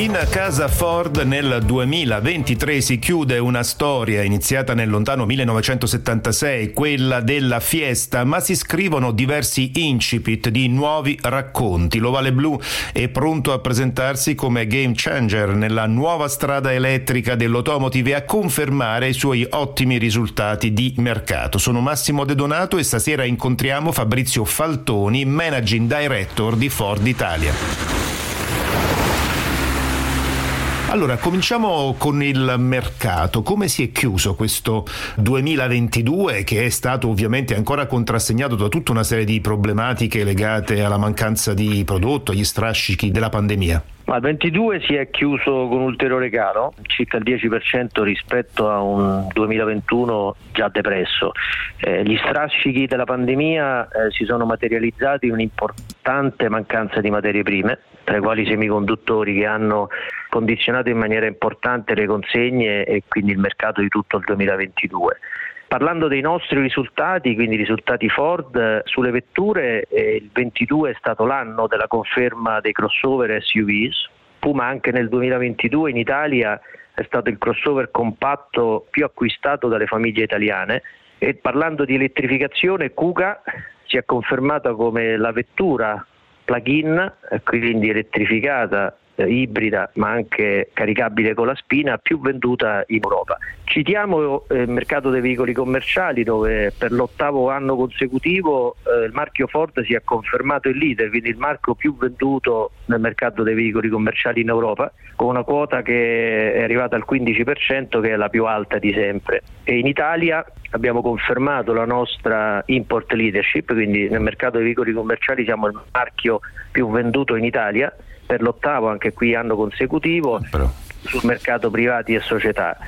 In casa Ford nel 2023 si chiude una storia iniziata nel lontano 1976, quella della Fiesta, ma si scrivono diversi incipit di nuovi racconti. L'Ovale Blu è pronto a presentarsi come game changer nella nuova strada elettrica dell'automotive e a confermare i suoi ottimi risultati di mercato. Sono Massimo De Donato e stasera incontriamo Fabrizio Faltoni, managing director di Ford Italia. Allora, cominciamo con il mercato. Come si è chiuso questo 2022 che è stato ovviamente ancora contrassegnato da tutta una serie di problematiche legate alla mancanza di prodotto, agli strascichi della pandemia? Ma il 22 si è chiuso con ulteriore calo, circa il 10% rispetto a un 2021 già depresso. Eh, gli strascichi della pandemia eh, si sono materializzati in un'importante mancanza di materie prime, tra i quali i semiconduttori che hanno condizionato in maniera importante le consegne e quindi il mercato di tutto il 2022. Parlando dei nostri risultati, quindi risultati Ford, sulle vetture eh, il 22 è stato l'anno della conferma dei crossover SUVs. Puma anche nel 2022 in Italia è stato il crossover compatto più acquistato dalle famiglie italiane e parlando di elettrificazione Kuga si è confermata come la vettura plug-in, quindi elettrificata eh, ibrida ma anche caricabile con la spina più venduta in Europa. Citiamo eh, il mercato dei veicoli commerciali dove per l'ottavo anno consecutivo eh, il marchio Ford si è confermato il leader, quindi il marchio più venduto nel mercato dei veicoli commerciali in Europa, con una quota che è arrivata al 15% che è la più alta di sempre. E in Italia abbiamo confermato la nostra import leadership, quindi nel mercato dei veicoli commerciali siamo il marchio più venduto in Italia per l'ottavo anche qui anno consecutivo ah, sul mercato privati e società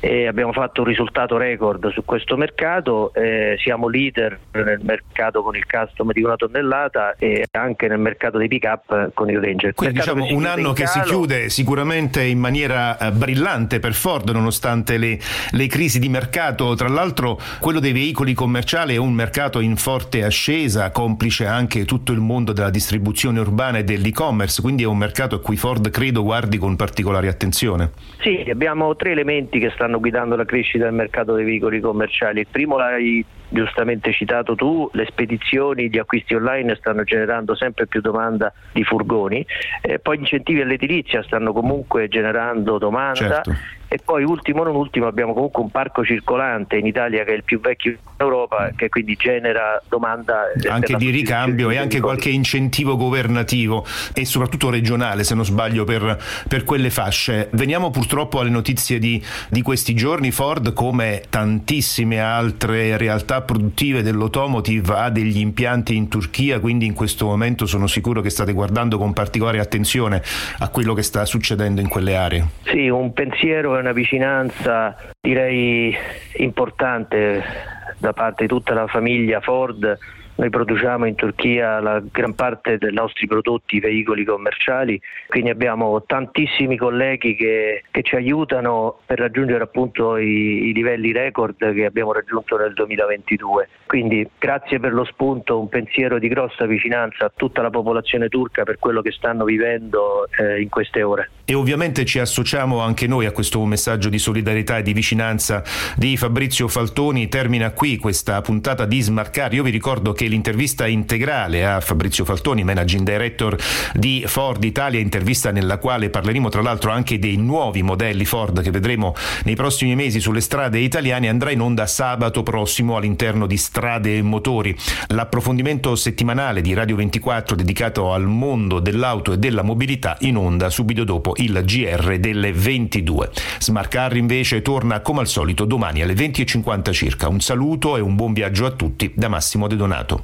e abbiamo fatto un risultato record su questo mercato, eh, siamo leader nel mercato con il custom di una tonnellata e anche nel mercato dei pick up con il Ranger. Quindi diciamo un anno che calo. si chiude sicuramente in maniera eh, brillante per Ford nonostante le, le, crisi di mercato, tra l'altro quello dei veicoli commerciali è un mercato in forte ascesa, complice anche tutto il mondo della distribuzione urbana e dell'e-commerce, quindi è un mercato a cui Ford credo guardi con particolare attenzione. Sì, abbiamo tre elementi che stanno stanno guidando la crescita del mercato dei veicoli commerciali. Il primo l'hai giustamente citato tu, le spedizioni, gli acquisti online stanno generando sempre più domanda di furgoni, eh, poi gli incentivi all'edilizia stanno comunque generando domanda certo e poi ultimo non ultimo abbiamo comunque un parco circolante in Italia che è il più vecchio in Europa che quindi genera domanda anche di ricambio e anche qualche incentivo governativo e soprattutto regionale se non sbaglio per, per quelle fasce. Veniamo purtroppo alle notizie di, di, questi giorni. Ford come tantissime altre realtà produttive dell'automotive ha degli impianti in Turchia quindi in questo momento sono sicuro che state guardando con particolare attenzione a quello che sta succedendo in quelle aree. Sì un pensiero è una vicinanza direi importante da parte di tutta la famiglia Ford noi produciamo in Turchia la gran parte dei nostri prodotti, veicoli commerciali, quindi abbiamo tantissimi colleghi che, che ci aiutano per raggiungere appunto i, i, livelli record che abbiamo raggiunto nel 2022. Quindi grazie per lo spunto, un pensiero di grossa vicinanza a tutta la popolazione turca per quello che stanno vivendo eh, in queste ore. E ovviamente ci associamo anche noi a questo messaggio di solidarietà e di vicinanza di Fabrizio Faltoni. Termina qui questa puntata di Smarcare. Io vi ricordo che l'intervista integrale a Fabrizio Faltoni, managing director di Ford Italia, intervista nella quale parleremo tra l'altro anche dei nuovi modelli Ford che vedremo nei prossimi mesi sulle strade italiane, andrà in onda sabato prossimo all'interno di Strade e Motori. L'approfondimento settimanale di Radio 24 dedicato al mondo dell'auto e della mobilità in onda subito dopo il GR delle 22. Smart Car invece torna come al solito domani alle 20.50 circa. Un saluto e un buon viaggio a tutti da Massimo De Donato.